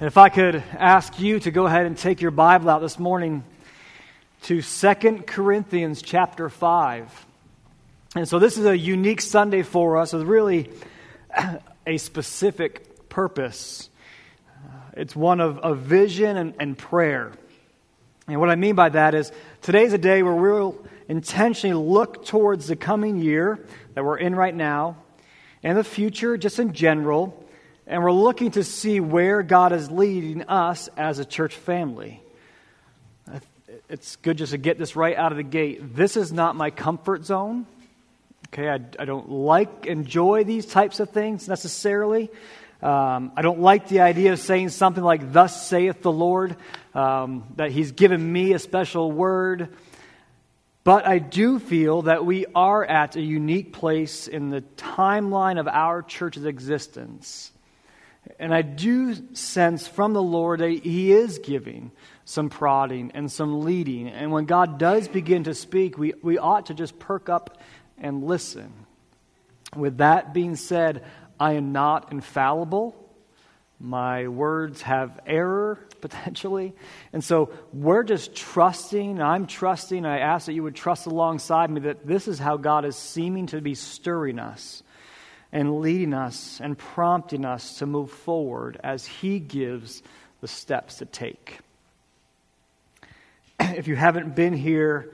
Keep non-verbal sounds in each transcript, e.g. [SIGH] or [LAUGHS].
And if I could ask you to go ahead and take your Bible out this morning to 2 Corinthians chapter 5. And so this is a unique Sunday for us with really a specific purpose. It's one of, of vision and, and prayer. And what I mean by that is today's a day where we'll intentionally look towards the coming year that we're in right now and the future just in general and we're looking to see where God is leading us as a church family. It's good just to get this right out of the gate. This is not my comfort zone. Okay, I, I don't like, enjoy these types of things necessarily. Um, I don't like the idea of saying something like, Thus saith the Lord, um, that He's given me a special word. But I do feel that we are at a unique place in the timeline of our church's existence and I do sense from the Lord that He is giving some prodding and some leading. And when God does begin to speak, we, we ought to just perk up and listen. With that being said, I am not infallible. My words have error [LAUGHS] potentially. And so we're just trusting. I'm trusting. I ask that you would trust alongside me that this is how God is seeming to be stirring us and leading us and prompting us to move forward as He gives the steps to take. [CLEARS THROAT] if you haven't been here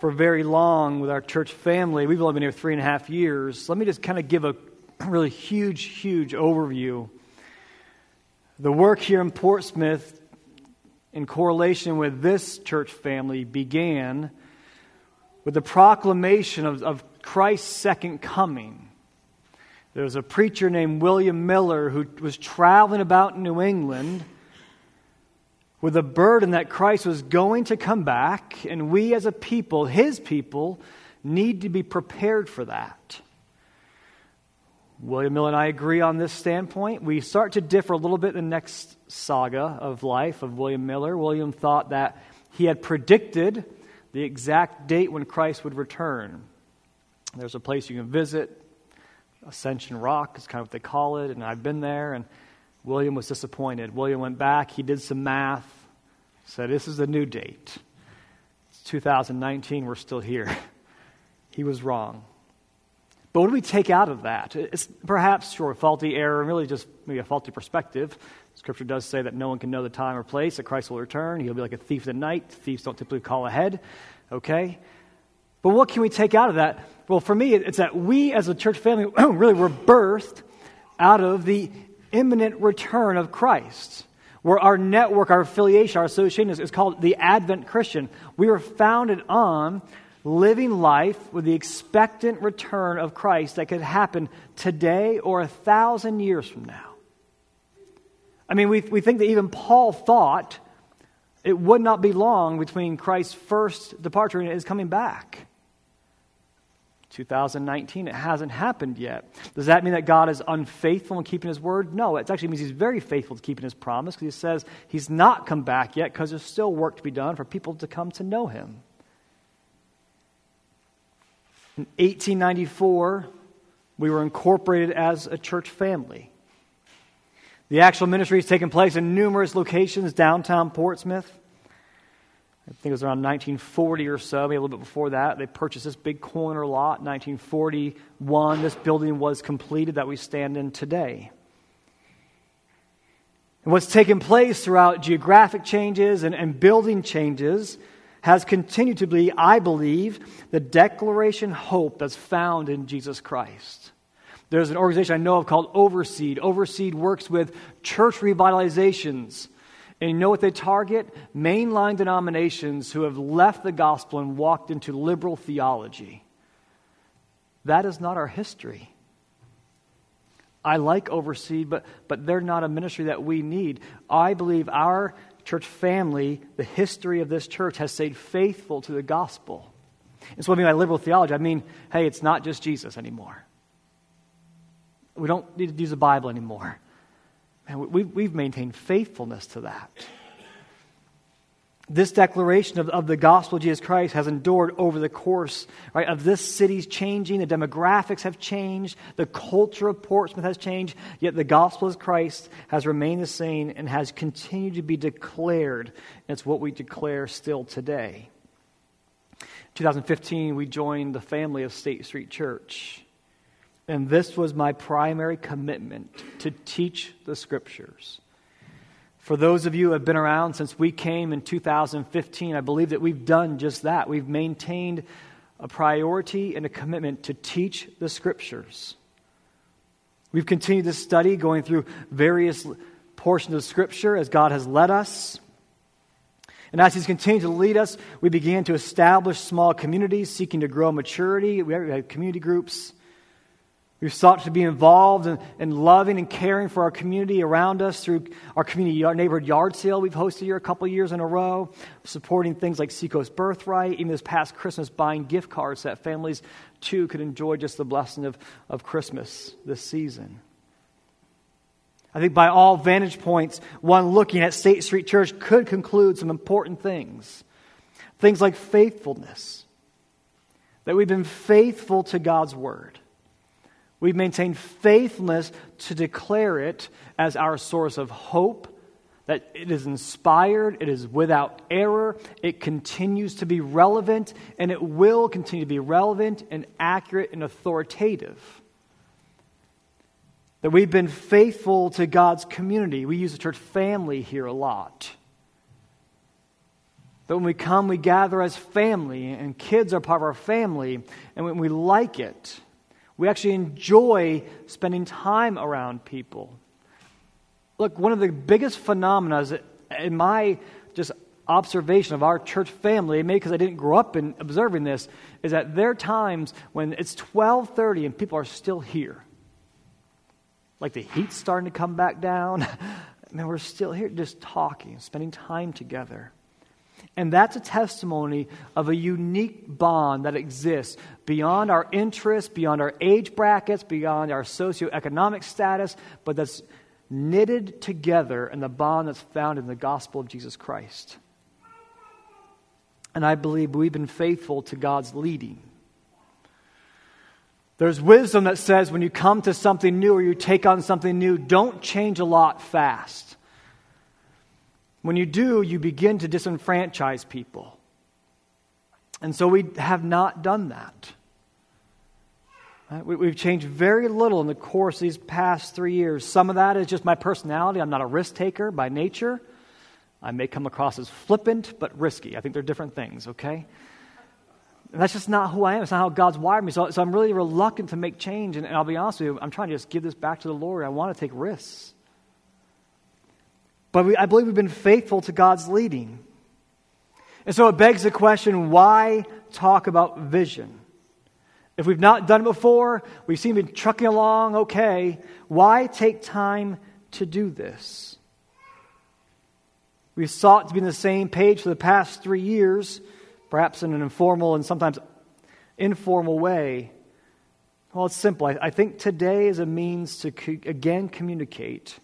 for very long with our church family, we've only been here three and a half years. Let me just kind of give a [CLEARS THROAT] really huge, huge overview. The work here in Portsmouth, in correlation with this church family, began with the proclamation of, of Christ's second coming. There was a preacher named William Miller who was traveling about New England with a burden that Christ was going to come back, and we as a people, his people, need to be prepared for that. William Miller and I agree on this standpoint. We start to differ a little bit in the next saga of life of William Miller. William thought that he had predicted the exact date when Christ would return. There's a place you can visit Ascension Rock is kind of what they call it, and I've been there, and William was disappointed. William went back, he did some math, said, This is the new date. It's 2019, we're still here. [LAUGHS] he was wrong. But what do we take out of that? It's perhaps, sure, a faulty error, really just maybe a faulty perspective. Scripture does say that no one can know the time or place that Christ will return. He'll be like a thief in the night. Thieves don't typically call ahead. Okay? But what can we take out of that? Well, for me, it's that we as a church family [CLEARS THROAT] really were birthed out of the imminent return of Christ. Where our network, our affiliation, our association is, is called the Advent Christian. We were founded on living life with the expectant return of Christ that could happen today or a thousand years from now. I mean, we, we think that even Paul thought it would not be long between Christ's first departure and his coming back. 2019, it hasn't happened yet. Does that mean that God is unfaithful in keeping his word? No, it actually means he's very faithful to keeping his promise because he says he's not come back yet because there's still work to be done for people to come to know him. In 1894, we were incorporated as a church family. The actual ministry has taken place in numerous locations downtown Portsmouth. I think it was around 1940 or so, maybe a little bit before that. They purchased this big corner lot. 1941, this building was completed that we stand in today. And what's taken place throughout geographic changes and, and building changes has continued to be, I believe, the declaration hope that's found in Jesus Christ. There's an organization I know of called Overseed. Overseed works with church revitalizations and you know what they target? Mainline denominations who have left the gospel and walked into liberal theology. That is not our history. I like Overseed, but, but they're not a ministry that we need. I believe our church family, the history of this church, has stayed faithful to the gospel. And so, what I mean by liberal theology, I mean, hey, it's not just Jesus anymore. We don't need to use the Bible anymore. And we've, we've maintained faithfulness to that. This declaration of, of the gospel of Jesus Christ has endured over the course right, of this city's changing. The demographics have changed. The culture of Portsmouth has changed. Yet the gospel of Christ has remained the same and has continued to be declared. And it's what we declare still today. 2015, we joined the family of State Street Church. And this was my primary commitment to teach the scriptures. For those of you who have been around since we came in 2015, I believe that we've done just that. We've maintained a priority and a commitment to teach the scriptures. We've continued to study, going through various portions of scripture as God has led us. And as He's continued to lead us, we began to establish small communities seeking to grow maturity. We had community groups. We've sought to be involved in, in, loving and caring for our community around us through our community our neighborhood yard sale we've hosted here a couple years in a row, supporting things like Seacoast Birthright, even this past Christmas, buying gift cards that families too could enjoy just the blessing of, of Christmas this season. I think by all vantage points, one looking at State Street Church could conclude some important things. Things like faithfulness, that we've been faithful to God's Word We've maintained faithfulness to declare it as our source of hope, that it is inspired, it is without error, it continues to be relevant, and it will continue to be relevant and accurate and authoritative. That we've been faithful to God's community. We use the church family here a lot. That when we come, we gather as family, and kids are part of our family, and when we like it. We actually enjoy spending time around people. Look, one of the biggest phenomena in my just observation of our church family, maybe because I didn't grow up in observing this, is that there are times when it's 12:30 and people are still here. Like the heat's starting to come back down. [LAUGHS] Mean, we're still here just talking, spending time together. And that's a testimony of a unique bond that exists beyond our interests, beyond our age brackets, beyond our socioeconomic status, but that's knitted together in the bond that's found in the gospel of Jesus Christ. And I believe we've been faithful to God's leading. There's wisdom that says when you come to something new or you take on something new, don't change a lot fast. When you do, you begin to disenfranchise people. And so we have not done that. We've changed very little in the course of these past three years. Some of that is just my personality. I'm not a risk taker by nature. I may come across as flippant, but risky. I think they're different things, okay? And that's just not who I am. It's not how God's wired me. So, so I'm really reluctant to make change. And, and I'll be honest with you, I'm trying to just give this back to the Lord. I want to take risks. But we, I believe we've been faithful to God's leading. And so it begs the question why talk about vision? If we've not done it before, we seem to be trucking along okay, why take time to do this? We've sought to be on the same page for the past three years, perhaps in an informal and sometimes informal way. Well, it's simple. I, I think today is a means to co- again communicate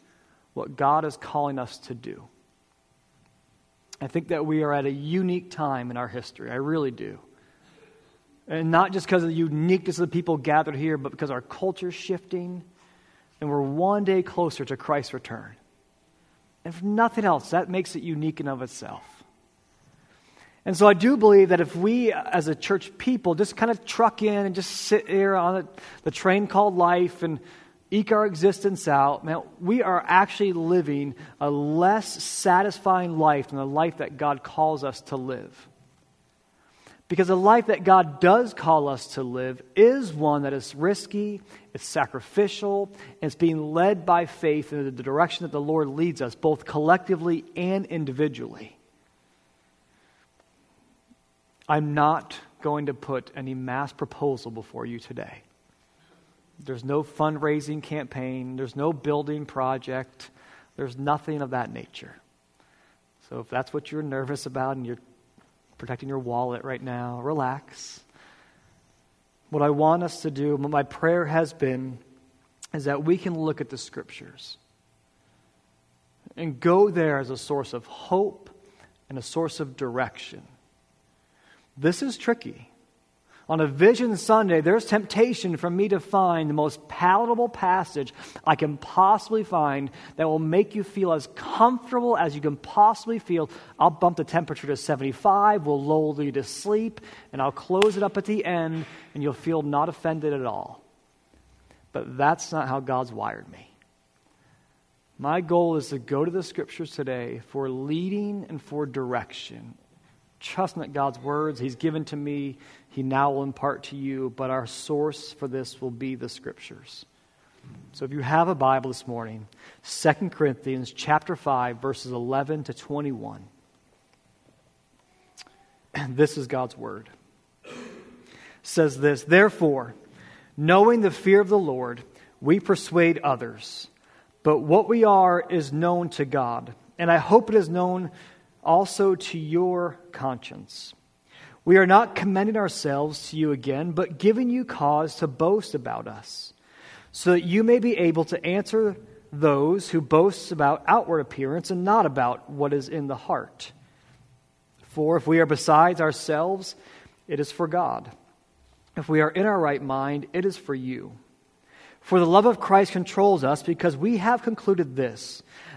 what God is calling us to do. I think that we are at a unique time in our history. I really do. And not just because of the uniqueness of the people gathered here, but because our culture is shifting and we're one day closer to Christ's return. And if nothing else, that makes it unique in of itself. And so I do believe that if we, as a church people, just kind of truck in and just sit here on the, the train called life and eke our existence out, man, we are actually living a less satisfying life than the life that God calls us to live. Because the life that God does call us to live is one that is risky, it's sacrificial, and it's being led by faith in the direction that the Lord leads us, both collectively and individually. I'm not going to put any mass proposal before you today. There's no fundraising campaign. There's no building project. There's nothing of that nature. So if that's what you're nervous about and you're protecting your wallet right now, relax. What I want us to do, what my prayer has been, is that we can look at the scriptures and go there as a source of hope and a source of direction. This is tricky. On a Vision Sunday, there's temptation for me to find the most palatable passage I can possibly find that will make you feel as comfortable as you can possibly feel. I'll bump the temperature to 75, we'll lull you to sleep, and I'll close it up at the end, and you'll feel not offended at all. But that's not how God's wired me. My goal is to go to the scriptures today for leading and for direction. Trusting that God's words He's given to me, He now will impart to you, but our source for this will be the scriptures. So if you have a Bible this morning, 2 Corinthians chapter 5, verses 11 to 21. [CLEARS THROAT] This is God's word. It says this, therefore, knowing the fear of the Lord, we persuade others. But what we are is known to God, and I hope it is known also to your conscience. We are not commending ourselves to you again, but giving you cause to boast about us, so that you may be able to answer those who boast about outward appearance and not about what is in the heart. For if we are besides ourselves, it is for God. If we are in our right mind, it is for you. For the love of Christ controls us because we have concluded this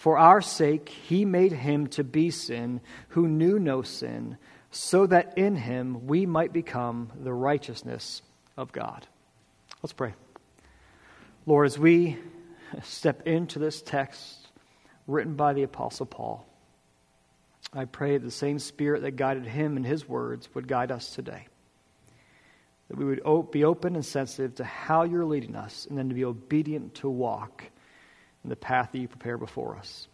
For our sake, he made him to be sin who knew no sin, so that in him we might become the righteousness of God. Let's pray. Lord, as we step into this text written by the Apostle Paul, I pray the same Spirit that guided him in his words would guide us today that we would be open and sensitive to how you're leading us, and then to be obedient to walk in the path that you prepare before us.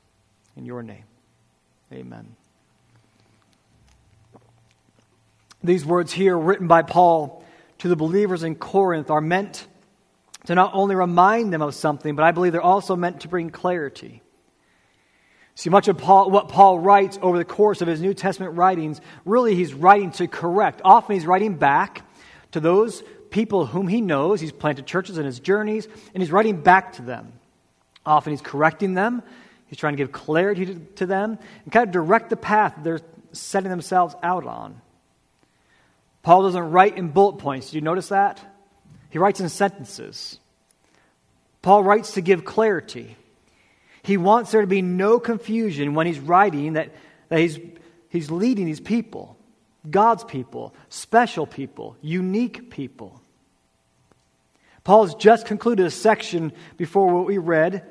In your name, amen. These words here, written by Paul to the believers in Corinth, are meant to not only remind them of something, but I believe they're also meant to bring clarity. See, much of Paul, what Paul writes over the course of his New Testament writings, really he's writing to correct. Often he's writing back to those people whom he knows. He's planted churches in his journeys, and he's writing back to them. Often he's correcting them, he's trying to give clarity to, to them, and kind of direct the path they're setting themselves out on. Paul doesn't write in bullet points. Do you notice that? He writes in sentences. Paul writes to give clarity. He wants there to be no confusion when he's writing that, that he's, he's leading these people. God's people, special people, unique people. Paul has just concluded a section before what we read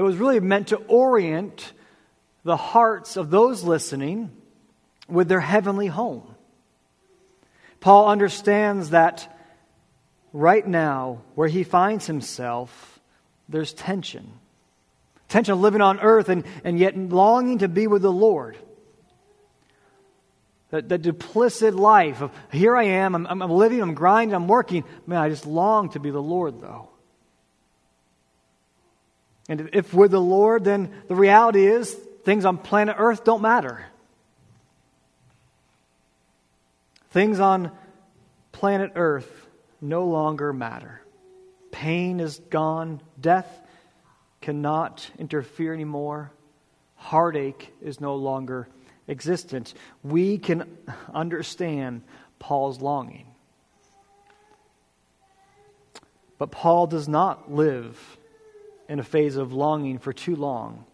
that was really meant to orient the hearts of those listening with their heavenly home. Paul understands that right now, where he finds himself, there's tension. Tension of living on earth and, and yet longing to be with the Lord. The, the duplicit life of here I am, I'm, I'm living, I'm grinding, I'm working. Man, I just long to be the Lord, though. And if we're the Lord, then the reality is things on planet Earth don't matter. Things on planet Earth no longer matter. Pain is gone. Death cannot interfere anymore. Heartache is no longer existence, we can understand Paul's longing. But Paul does not live in a phase of longing for too long.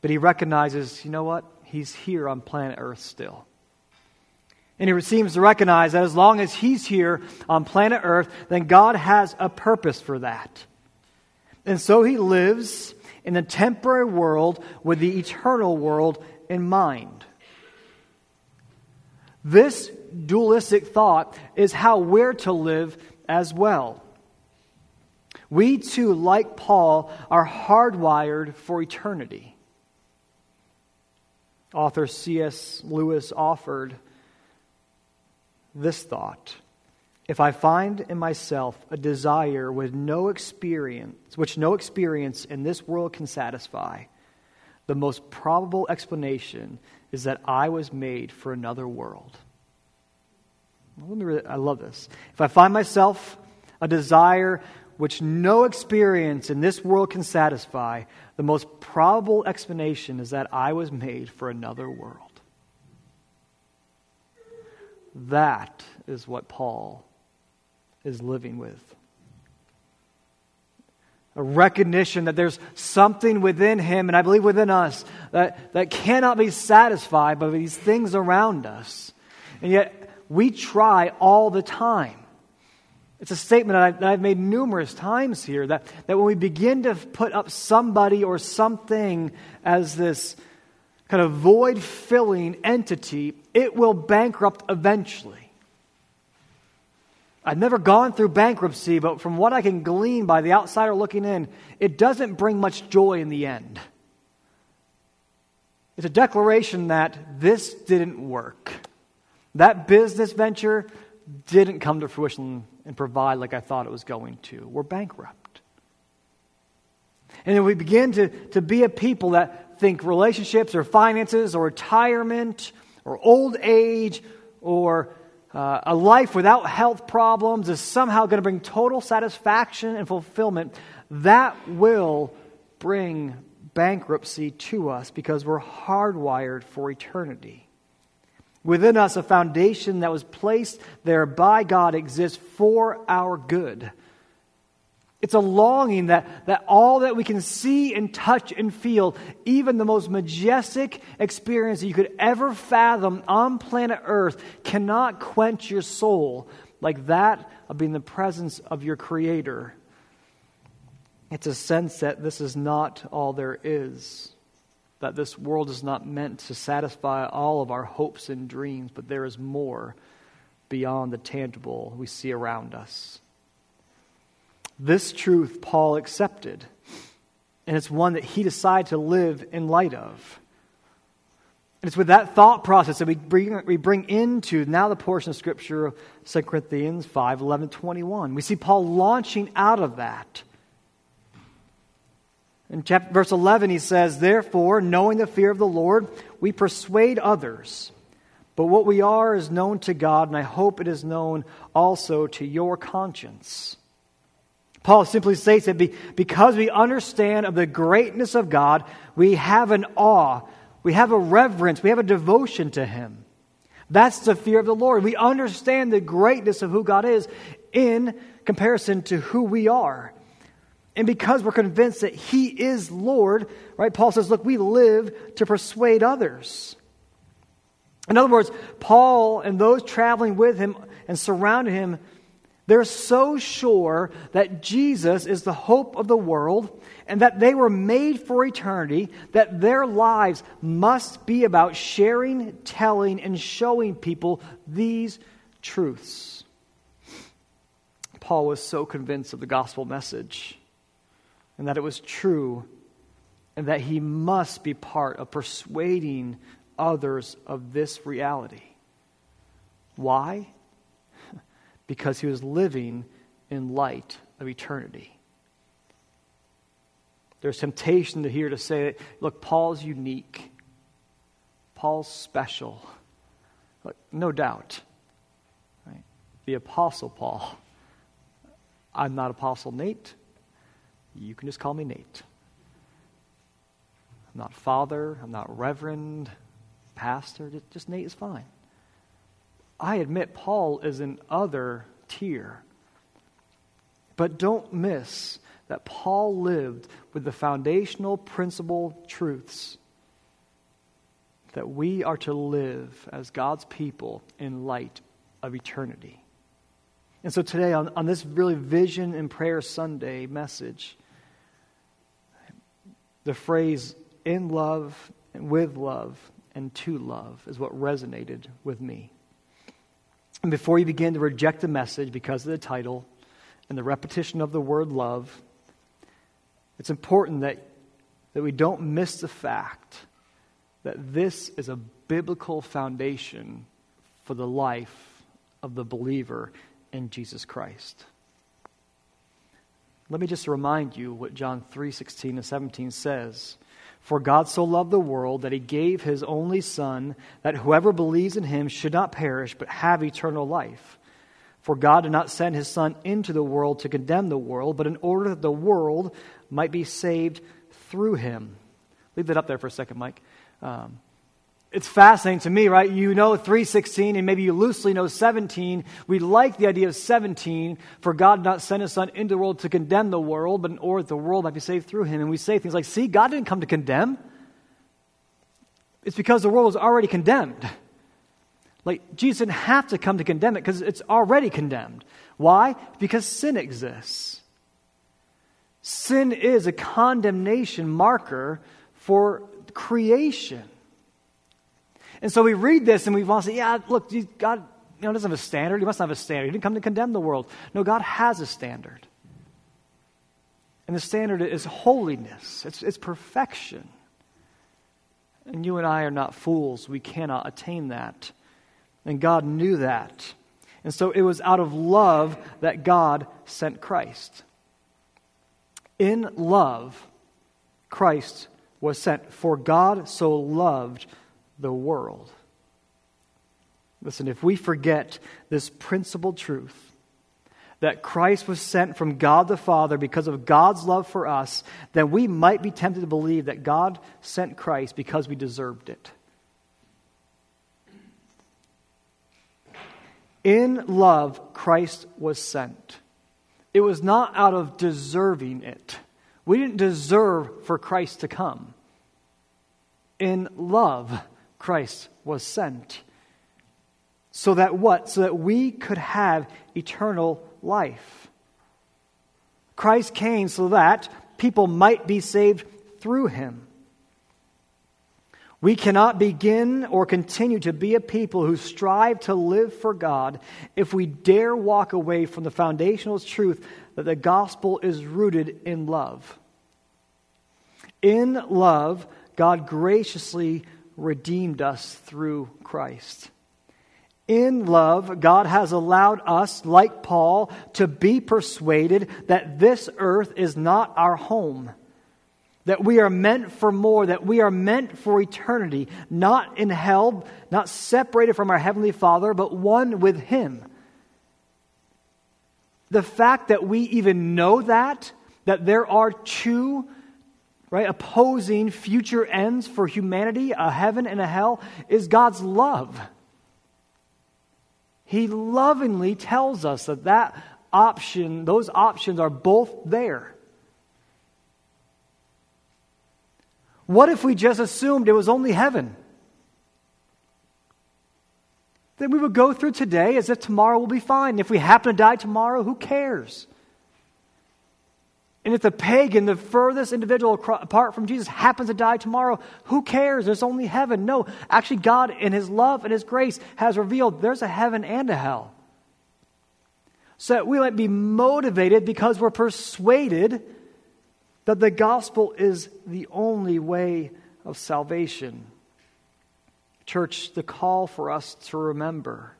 But he recognizes, you know what? He's here on planet Earth still. And he seems to recognize that as long as he's here on planet Earth, then God has a purpose for that. And so he lives in the temporary world with the eternal world in mind. This dualistic thought is how we're to live as well. We too, like Paul, are hardwired for eternity. Author C.S. Lewis offered this thought If I find in myself a desire with no experience, which no experience in this world can satisfy, the most probable explanation is that I was made for another world. I love this. If I find myself a desire which no experience in this world can satisfy, the most probable explanation is that I was made for another world. That is what Paul is living with. A recognition that there's something within him, and I believe within us, that, that cannot be satisfied by these things around us. And yet, we try all the time. It's a statement that I've, that I've, made numerous times here that, that when we begin to put up somebody or something as this kind of void filling entity, it will bankrupt eventually. I've never gone through bankruptcy, but from what I can glean by the outsider looking in, it doesn't bring much joy in the end. It's a declaration that this didn't work. That business venture didn't come to fruition and provide like I thought it was going to. We're bankrupt. And then we begin to, to be a people that think relationships or finances or retirement or old age or uh, a life without health problems is somehow going to bring total satisfaction and fulfillment. That will bring bankruptcy to us because we're hardwired for eternity. Within us, a foundation that was placed there by God exists for our good. It's a longing that, that all that we can see and touch and feel, even the most majestic experience that you could ever fathom on planet Earth, cannot quench your soul like that of being the presence of your Creator. It's a sense that this is not all there is that this world is not meant to satisfy all of our hopes and dreams, but there is more beyond the tangible we see around us. This truth Paul accepted, and it's one that he decided to live in light of. And it's with that thought process that we bring, we bring into now the portion of Scripture of 2 Corinthians 5 11 21. We see Paul launching out of that in chapter, verse 11, he says, Therefore, knowing the fear of the Lord, we persuade others. But what we are is known to God, and I hope it is known also to your conscience. Paul simply states that because we understand of the greatness of God, we have an awe, we have a reverence, we have a devotion to Him. That's the fear of the Lord. We understand the greatness of who God is in comparison to who we are. And because we're convinced that He is Lord, right? Paul says, look, we live to persuade others. In other words, Paul and those traveling with him and surrounding him, they're so sure that Jesus is the hope of the world and that they were made for eternity, that their lives must be about sharing, telling, and showing people these truths. Paul was so convinced of the gospel message and that it was true, and that he must be part of persuading others of this reality. Why? [LAUGHS] Because he was living in light of eternity. There's temptation to hear to say, look, Paul's unique. Paul's special. Look, no doubt. Right? The Apostle Paul. I'm not Apostle Nate. You can just call me Nate. I'm not father, I'm not reverend, pastor, just Nate is fine. I admit Paul is an other tier. But don't miss that Paul lived with the foundational principle truths. that we are to live as God's people in light of eternity. And so today, on, on this really Vision and Prayer Sunday message, the phrase in love and with love and to love is what resonated with me. And before you begin to reject the message because of the title and the repetition of the word love, it's important that, that we don't miss the fact that this is a biblical foundation for the life of the believer in Jesus Christ. Let me just remind you what John 3:16 and 17 says. For God so loved the world that he gave his only son that whoever believes in him should not perish but have eternal life. For God did not send his son into the world to condemn the world, but in order that the world might be saved through him. Leave that up there for a second, Mike. Um, it's fascinating to me, right? You know 316 and maybe you loosely know 17. We like the idea of 17, for God not send his son into the world to condemn the world, but in order that the world might be saved through him. And we say things like, see, God didn't come to condemn. It's because the world was already condemned. Like, Jesus didn't have to come to condemn it because it's already condemned. Why? Because sin exists. Sin is a condemnation marker for creation. And so we read this and we want to say, yeah, look, God you know, doesn't have a standard. He must have a standard. He didn't come to condemn the world. No, God has a standard. And the standard is holiness, it's, it's perfection. And you and I are not fools. We cannot attain that. And God knew that. And so it was out of love that God sent Christ. In love, Christ was sent. For God so loved the world. Listen, if we forget this principle truth, that Christ was sent from God the Father because of God's love for us, then we might be tempted to believe that God sent Christ because we deserved it. In love, Christ was sent. It was not out of deserving it. We didn't deserve for Christ to come. In love, Christ was sent. So that what? So that we could have eternal life. Christ came so that people might be saved through him. We cannot begin or continue to be a people who strive to live for God if we dare walk away from the foundational truth that the gospel is rooted in love. In love, God graciously redeemed us through Christ. In love, God has allowed us, like Paul, to be persuaded that this earth is not our home that we are meant for more, that we are meant for eternity, not in hell, not separated from our Heavenly Father, but one with Him. The fact that we even know that, that there are two right opposing future ends for humanity a heaven and a hell is god's love he lovingly tells us that that option those options are both there What if we just assumed it was only heaven? Then we would go through today as if tomorrow will be fine. If we happen to die tomorrow, who cares? And if the pagan, the furthest individual apart from Jesus, happens to die tomorrow, who cares? There's only heaven. No, actually, God, in His love and His grace, has revealed there's a heaven and a hell. So that we might be motivated because we're persuaded that the gospel is the only way of salvation. Church, the call for us to remember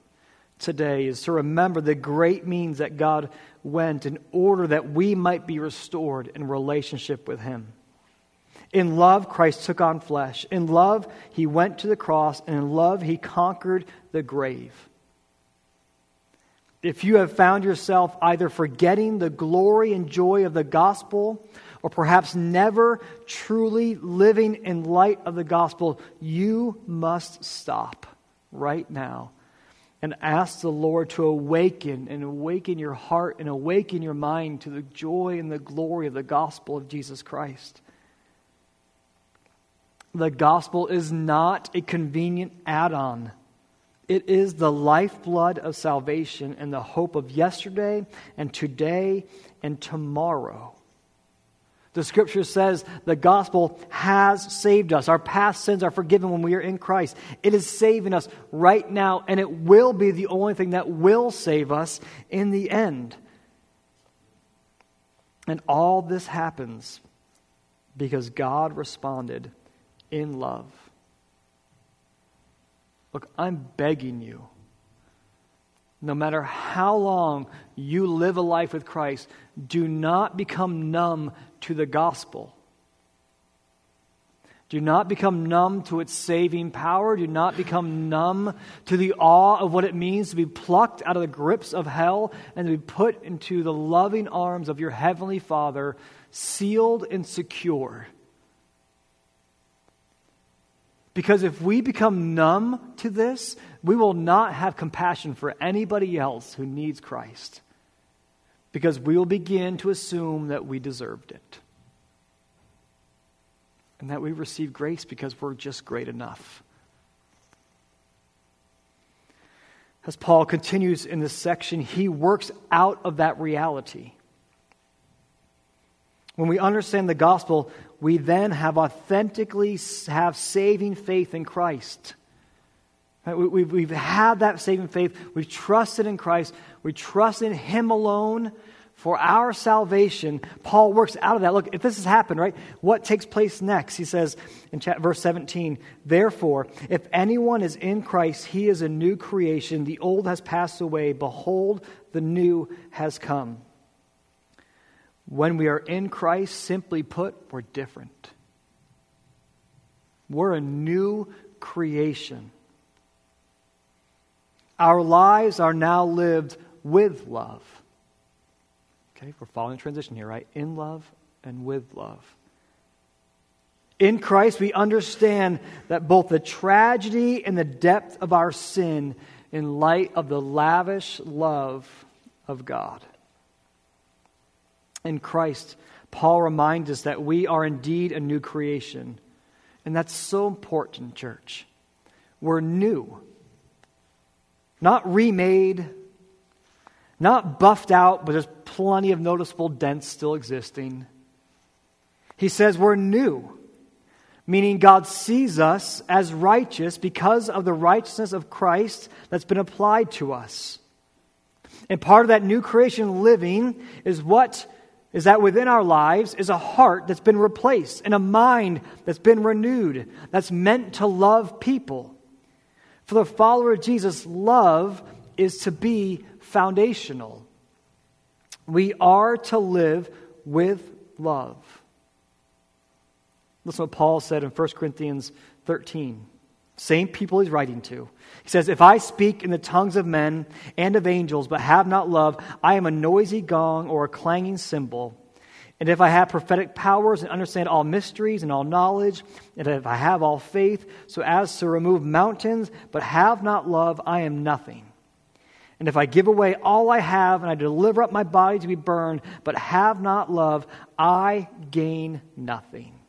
today is to remember the great means that God went in order that we might be restored in relationship with Him. In love, Christ took on flesh. In love, He went to the cross, and in love, He conquered the grave. If you have found yourself either forgetting the glory and joy of the gospel or perhaps never truly living in light of the gospel, you must stop right now and ask the Lord to awaken and awaken your heart and awaken your mind to the joy and the glory of the gospel of Jesus Christ. The gospel is not a convenient add on. It is the lifeblood of salvation and the hope of yesterday and today and tomorrow. The scripture says the gospel has saved us. Our past sins are forgiven when we are in Christ. It is saving us right now, and it will be the only thing that will save us in the end. And all this happens because God responded in love. Look, I'm begging you, no matter how long you live a life with Christ, do not become numb to the gospel. Do not become numb to its saving power. Do not become numb to the awe of what it means to be plucked out of the grips of hell and to be put into the loving arms of your heavenly Father, sealed and secure. Because if we become numb to this, we will not have compassion for anybody else who needs Christ. Because we will begin to assume that we deserved it. And that we receive grace because we're just great enough. As Paul continues in this section, he works out of that reality. When we understand the gospel, we then have authentically have saving faith in Christ. We've, had that saving faith. We've trusted in Christ. We trust in Him alone for our salvation. Paul works out of that. Look, if this has happened, right, what takes place next? He says in verse 17, Therefore, if anyone is in Christ, he is a new creation. The old has passed away. Behold, the new has come. When we are in Christ, simply put, we're different. We're a new creation. Our lives are now lived with love. Okay, we're following the transition here, right? In love and with love. In Christ, we understand that both the tragedy and the depth of our sin in light of the lavish love of God in Christ, Paul reminds us that we are indeed a new creation. And that's so important, church. We're new, not remade, not buffed out, but there's plenty of noticeable dents still existing. He says we're new, meaning God sees us as righteous because of the righteousness of Christ that's been applied to us. And part of that new creation living is what is that within our lives is a heart that's been replaced and a mind that's been renewed, that's meant to love people. For the follower of Jesus, love is to be foundational. We are to live with love. Listen what Paul said in 1 Corinthians 13. Same people he's writing to. He says, If I speak in the tongues of men and of angels, but have not love, I am a noisy gong or a clanging cymbal. And if I have prophetic powers and understand all mysteries and all knowledge, and if I have all faith so as to remove mountains, but have not love, I am nothing. And if I give away all I have and I deliver up my body to be burned, but have not love, I gain nothing.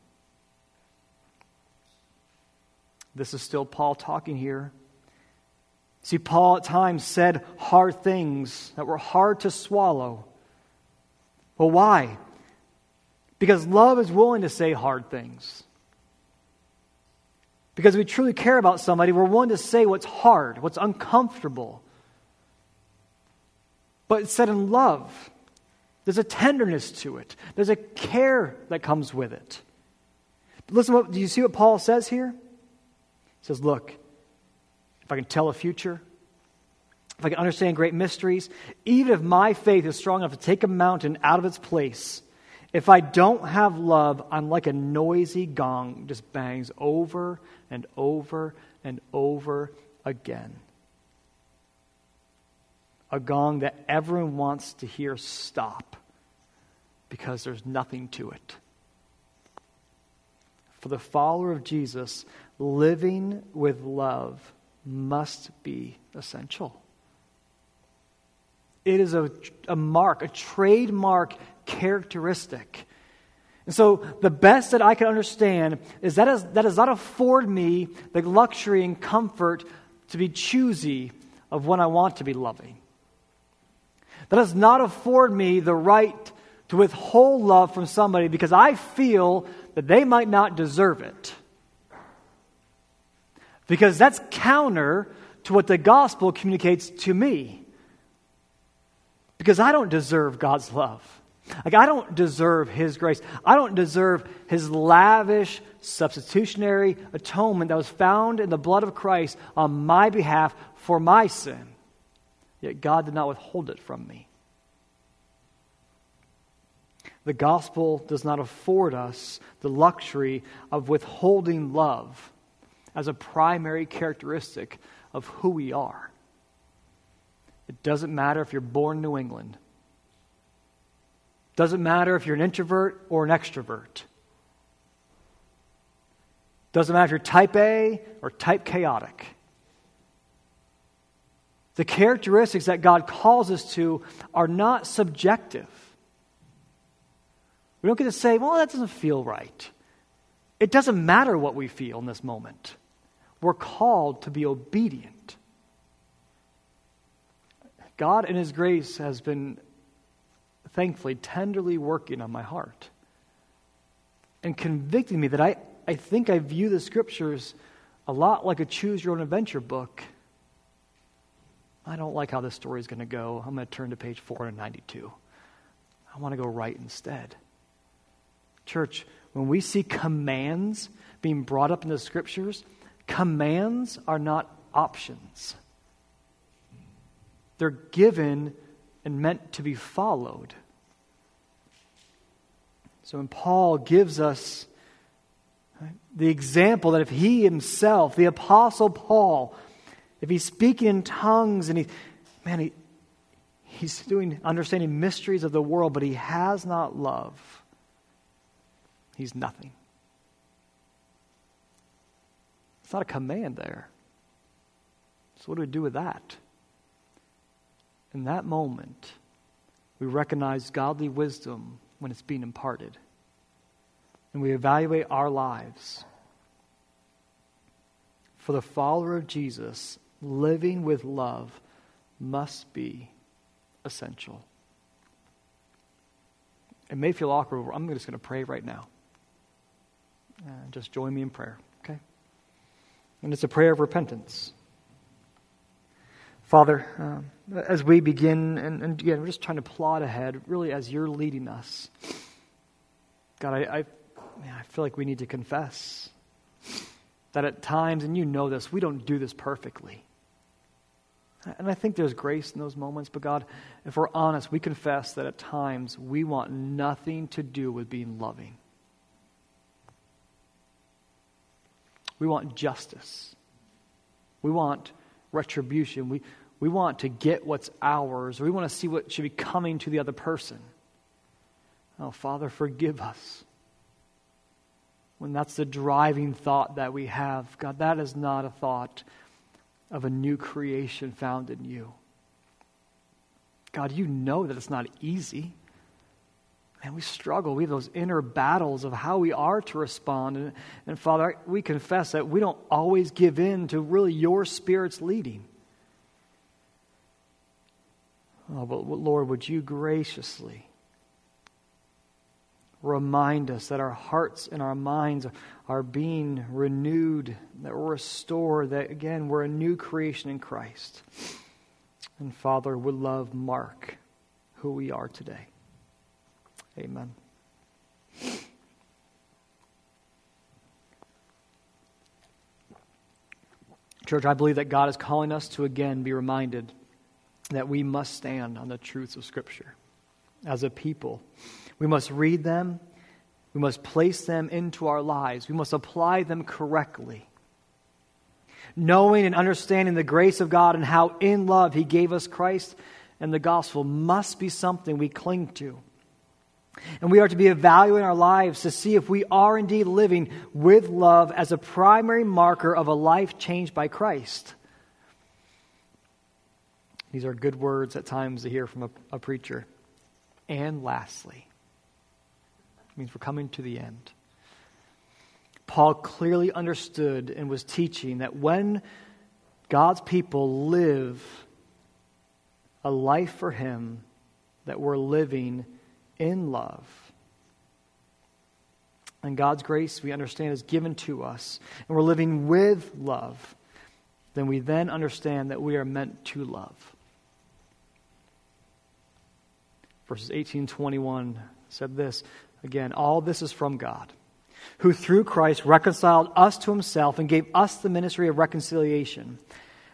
This is still Paul talking here. See, Paul at times said hard things that were hard to swallow. Well, why? Because love is willing to say hard things. Because we truly care about somebody, we're willing to say what's hard, what's uncomfortable. But it's said in love. There's a tenderness to it, there's a care that comes with it. Listen, what, do you see what Paul says here? Says, Look, if I can tell a future, if I can understand great mysteries, even if my faith is strong enough to take a mountain out of its place, if I don't have love, I'm like a noisy gong, just bangs over and over and over again. A gong that everyone wants to hear stop because there's nothing to it. For the follower of Jesus, living with love must be essential. It is a, a mark, a trademark characteristic. And so, the best that I can understand is that, is that does not afford me the luxury and comfort to be choosy of when I want to be loving. That does not afford me the right to withhold love from somebody because I feel that they might not deserve it. Because that's counter to what the gospel communicates to me. Because I don't deserve God's love. Like, I don't deserve His grace. I don't deserve His lavish, substitutionary atonement that was found in the blood of Christ on my behalf for my sin. Yet God did not withhold it from me. The gospel does not afford us the luxury of withholding love as a primary characteristic of who we are. It doesn't matter if you're born New England. Doesn't matter if you're an introvert or an extrovert. Doesn't matter if you're type A or type chaotic. The characteristics that God calls us to are not subjective. We don't get to say, well, that doesn't feel right. It doesn't matter what we feel in this moment. We're called to be obedient. God, in His grace, has been thankfully tenderly working on my heart and convicting me that I, I think I view the scriptures a lot like a choose your own adventure book. I don't like how this story is going to go. I'm going to turn to page 492. I want to go right instead. Church, when we see commands being brought up in the scriptures, commands are not options. They're given and meant to be followed. So when Paul gives us the example that if he himself, the Apostle Paul, if he's speaking in tongues and he, man, he, he's doing, understanding mysteries of the world, but he has not love, he's nothing. It's not a command there. So, what do we do with that? In that moment, we recognize godly wisdom when it's being imparted. And we evaluate our lives. For the follower of Jesus, living with love must be essential. It may feel awkward. I'm just going to pray right now. Uh, just join me in prayer? And it's a prayer of repentance. Father, um, as we begin, and, and, again, we're just trying to plot ahead, really as you're leading us. God, I, I, man, I feel like we need to confess that at times, and you know this, we don't do this perfectly. And I think there's grace in those moments, but God, if we're honest, we confess that at times we want nothing to do with being loving. We want justice. We want retribution. We, we want to get what's ours. We want to see what should be coming to the other person. Oh, Father, forgive us. When that's the driving thought that we have, God, that is not a thought of a new creation found in you. God, you know that it's not easy. And we struggle. We have those inner battles of how we are to respond. And, and Father, we confess that we don't always give in to really your Spirit's leading. Oh, but Lord, would you graciously remind us that our hearts and our minds are being renewed, that we're restored, that again, we're a new creation in Christ. And Father, would love mark who we are today. Amen. Church, I believe that God is calling us to again be reminded that we must stand on the truths of Scripture as a people. We must read them, we must place them into our lives, we must apply them correctly. Knowing and understanding the grace of God and how in love He gave us Christ and the gospel must be something we cling to. And we are to be evaluating our lives to see if we are indeed living with love as a primary marker of a life changed by Christ. These are good words at times to hear from a, a preacher. And lastly, It means we're coming to the end. Paul clearly understood and was teaching that when God's people live a life for Him, that we're living in love. And God's grace, we understand, is given to us, and we're living with love, then we then understand that we are meant to love. Verses 18 21 said this again, all this is from God, who through Christ reconciled us to himself and gave us the ministry of reconciliation.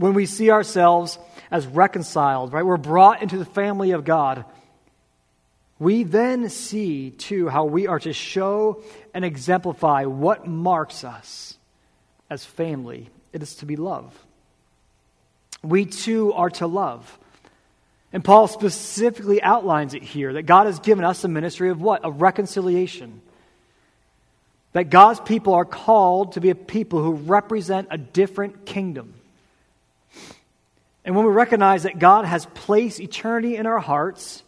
When we see ourselves as reconciled, right, we're brought into the family of God. We then see, too, how we are to show and exemplify what marks us as family. It is to be love. We too are to love. And Paul specifically outlines it here that God has given us a ministry of what? Of reconciliation. That God's people are called to be a people who represent a different kingdom. And when we recognize that God has placed eternity in our hearts,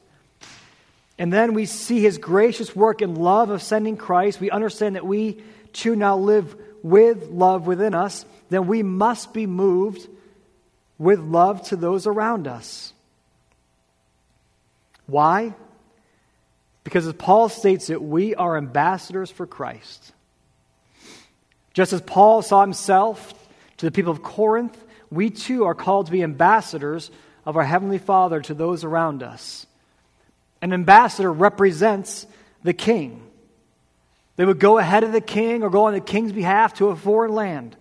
and then we see his gracious work and love of sending Christ, we understand that we too now live with love within us, then we must be moved with love to those around us. Why? Because as Paul states it, we are ambassadors for Christ. Just as Paul saw himself to the people of Corinth, we too are called to be ambassadors of our Heavenly Father to those around us. An ambassador represents the king. They would go ahead of the king or go on the king's behalf to a foreign land.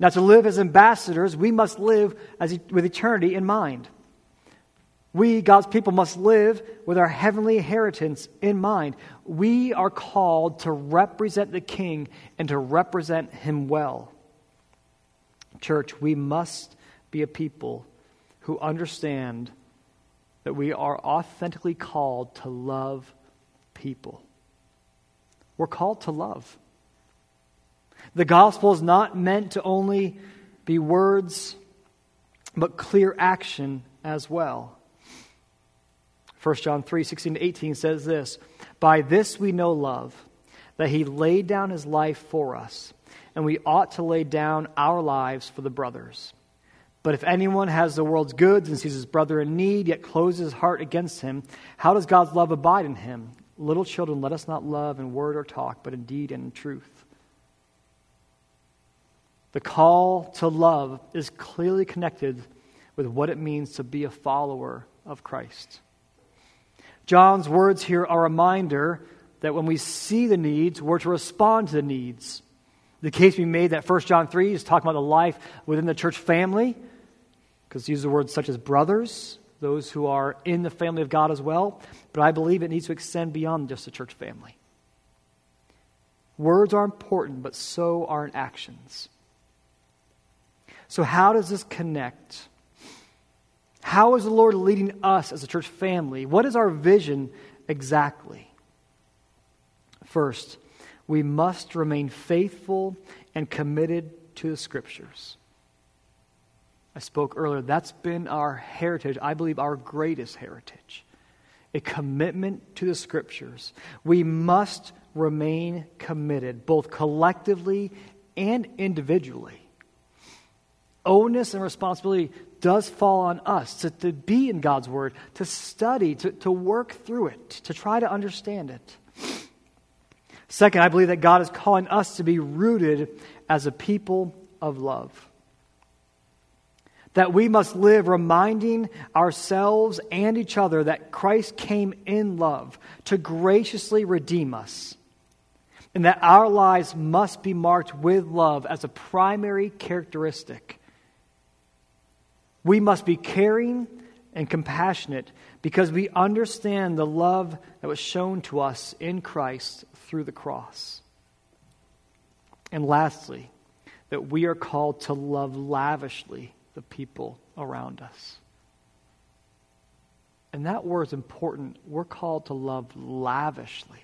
Now, to live as ambassadors, we must live as, with eternity in mind. We, God's people, must live with our heavenly inheritance in mind. We are called to represent the king and to represent him well. Church, we must be a people who understand that we are authentically called to love people. We're called to love. The gospel is not meant to only be words, but clear action as well. 1 John 3 16 to 18 says this By this we know love, that he laid down his life for us, and we ought to lay down our lives for the brothers. But if anyone has the world's goods and sees his brother in need, yet closes his heart against him, how does God's love abide in him? Little children, let us not love in word or talk, but in deed and in truth. The call to love is clearly connected with what it means to be a follower of Christ. John's words here are a reminder that when we see the needs, we're to respond to the needs. The case we made that 1 John 3 is talking about the life within the church family, because he uses words such as brothers, those who are in the family of God as well, but I believe it needs to extend beyond just the church family. Words are important, but so aren't actions. So, how does this connect? How is the Lord leading us as a church family? What is our vision exactly? First, we must remain faithful and committed to the Scriptures. I spoke earlier, that's been our heritage, I believe our greatest heritage. A commitment to the scriptures. We must remain committed, both collectively and individually. Onus and responsibility does fall on us to, to be in God's Word, to study, to, to work through it, to try to understand it. Second, I believe that God is calling us to be rooted as a people of love that we must live reminding ourselves and each other that Christ came in love to graciously redeem us, and that our lives must be marked with love as a primary characteristic. We must be caring and compassionate because we understand the love that was shown to us in Christ through the cross. And lastly, that we are called to love lavishly the people around us. And that word is important. We're called to love lavishly.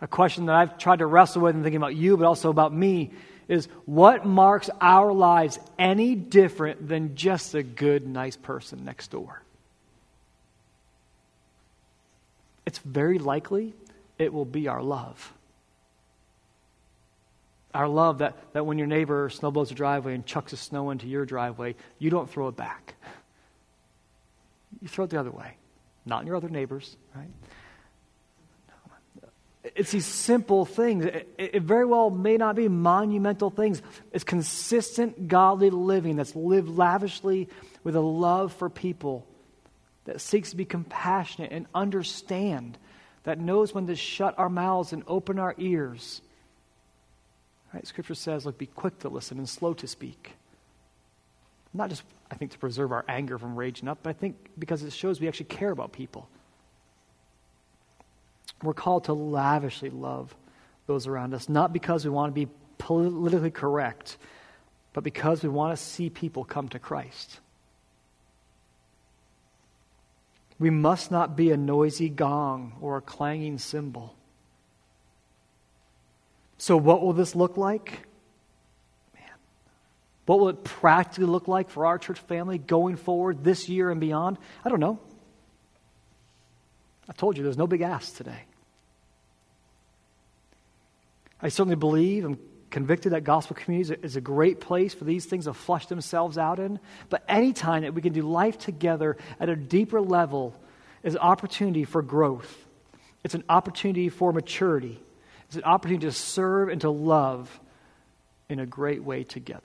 A question that I've tried to wrestle with in thinking about you, but also about me, is what marks our lives any different than just a good, nice person next door? It's very likely it will be our love. Our love that, that when your neighbor snowblows a driveway and chucks a snow into your driveway, you don't throw it back. You throw it the other way, not in your other neighbors, right? It's these simple things. It, it, very well may not be monumental things. It's consistent godly living that's lived lavishly with a love for people that seeks to be compassionate and understand, that knows when to shut our mouths and open our ears. Right? Scripture says, look, be quick to listen and slow to speak. Not just, I think, to preserve our anger from raging up, but I think because it shows we actually care about people. We're called to lavishly love those around us, not because we want to be politically correct, but because we want to see people come to Christ. We must not be a noisy gong or a clanging cymbal. So, what will this look like? Man, what will it practically look like for our church family going forward this year and beyond? I don't know. I told you there's no big ask today. I certainly believe, I'm convicted that gospel community is a great place for these things to flush themselves out in. But anytime that we can do life together at a deeper level is an opportunity for growth. It's an opportunity for maturity. It's an opportunity to serve and to love in a great way together.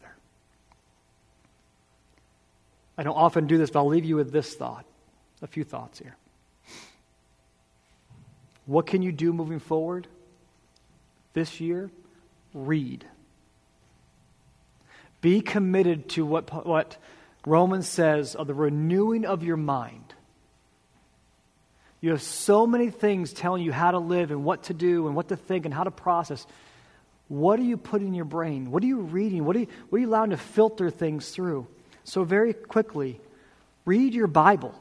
I don't often do this, but I'll leave you with this thought. A few thoughts here. What can you do moving forward? this year, read. Be committed to what, what Romans says of the renewing of your mind. You have so many things telling you how to live and what to do and what to think and how to process. What are you putting in your brain? What are you reading? What are you, what are you allowing to filter things through? So, very quickly, read your Bible.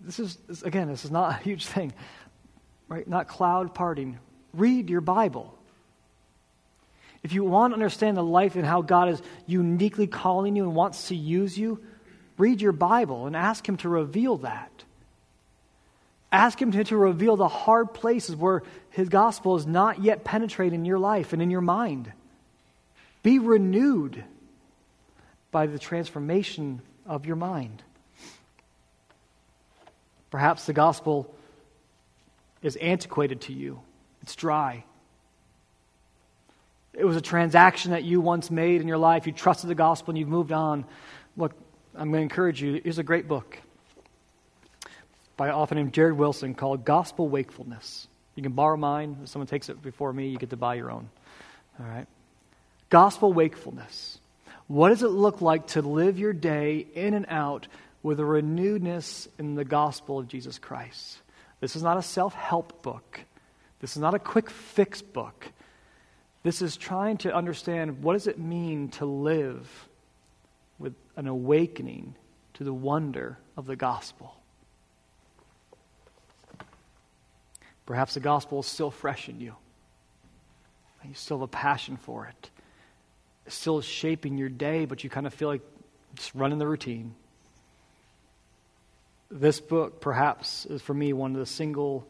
This is, again, this is not a huge thing right? Not cloud parting. Read your Bible. If you want to understand the life and how God is uniquely calling you and wants to use you, read your Bible and ask Him to reveal that. Ask Him to, to reveal the hard places where His gospel is not yet penetrating in your life and in your mind. Be renewed by the transformation of your mind. Perhaps the gospel is antiquated to you, it's dry. It was a transaction that you once made in your life. You trusted the gospel and you've moved on. Look, I'm going to encourage you. Here's a great book by an author named Jared Wilson called Gospel Wakefulness. You can borrow mine. If someone takes it before me, you get to buy your own. All right? Gospel wakefulness. What does it look like to live your day in and out with a renewedness in the gospel of Jesus Christ? This is not a self help book. This is not a quick fix book. This is trying to understand what does it mean to live with an awakening to the wonder of the gospel. Perhaps the gospel is still fresh in you. You still have a passion for it. It still shaping your day, but you kind of feel like just running the routine. This book, perhaps, is for me one of the single,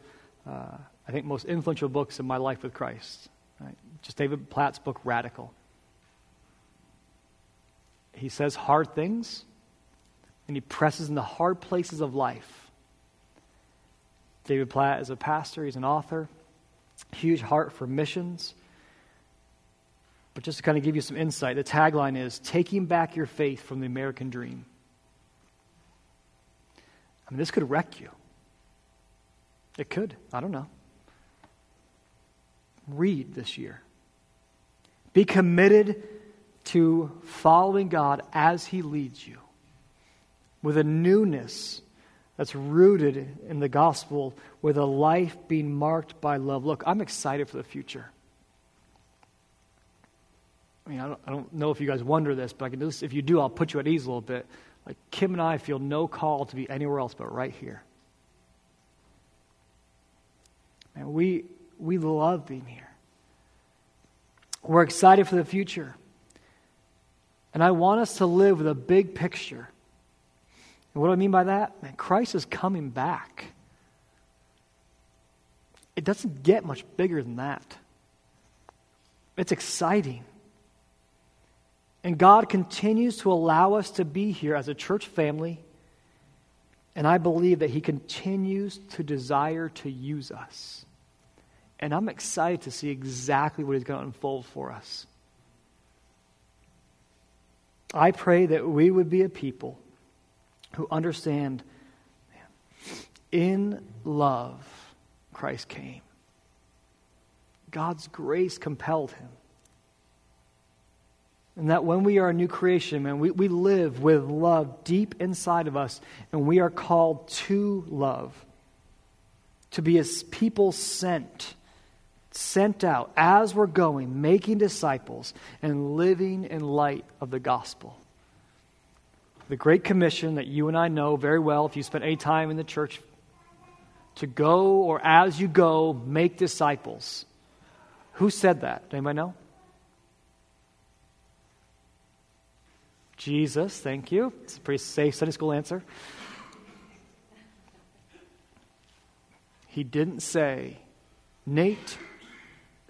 uh, I think, most influential books in my life with Christ. Right? Just David Platt's book, Radical. He says hard things, and he presses in the hard places of life. David Platt is a pastor, he's an author, huge heart for missions. But just to kind of give you some insight, the tagline is Taking Back Your Faith from the American Dream. I mean, this could wreck you. It could. I don't know. Read this year. Be committed to following God as He leads you with a newness that's rooted in the gospel, with a life being marked by love. Look, I'm excited for the future. I mean, I don't, I don't know if you guys wonder this, but I can. If you do, I'll put you at ease a little bit. Like Kim and I feel no call to be anywhere else but right here. And we, we love being here. We're excited for the future. And I want us to live with a big picture. And what do I mean by that? Man, Christ is coming back. It doesn't get much bigger than that. It's exciting. And God continues to allow us to be here as a church family. And I believe that He continues to desire to use us. And I'm excited to see exactly what He's going to unfold for us. I pray that we would be a people who understand in love, Christ came. God's grace compelled him. And that when we are a new creation, man, we, we live with love deep inside of us, and we are called to love, to be as people sent, sent out as we're going, making disciples and living in light of the gospel. The Great Commission that you and I know very well if you spent any time in the church to go or as you go, make disciples. Who said that? Anybody know? Jesus, thank you. It's a pretty safe Sunday school answer. He didn't say, Nate,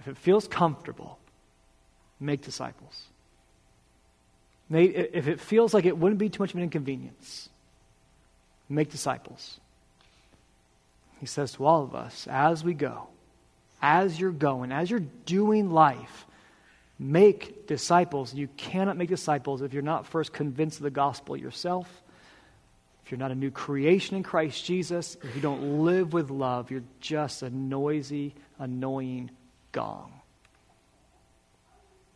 if it feels comfortable, make disciples. If it feels like it wouldn't be too much of an inconvenience, make disciples. He says to all of us, as we go, as you're going, as you're doing life, make disciples. You cannot make disciples if you're not first convinced of the gospel yourself. If you're not a new creation in Christ Jesus, if you don't live with love, you're just a noisy, annoying gong.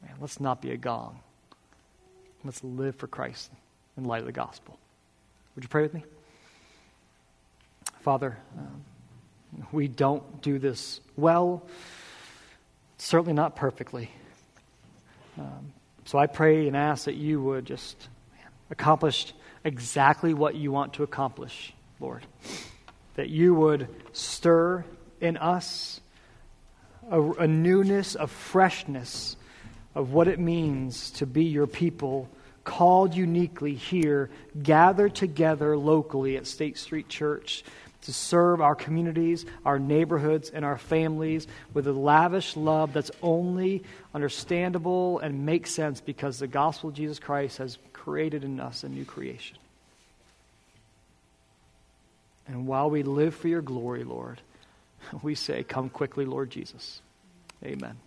Man, let's not be a gong. Let's live for Christ in light of the gospel. Would you pray with me? Father, um, we don't do this well, certainly not perfectly. Um, so I pray and ask that you would just accomplish exactly what you want to accomplish, Lord. That you would stir in us a, a newness, a freshness of what it means to be your people, called uniquely here, gathered together locally at State Street Church to serve our communities, our neighborhoods, and our families with a lavish love that's only understandable and makes sense because the gospel of Jesus Christ has created in us a new creation. And while we live for your glory, Lord, we say, Come quickly, Lord Jesus. Amen.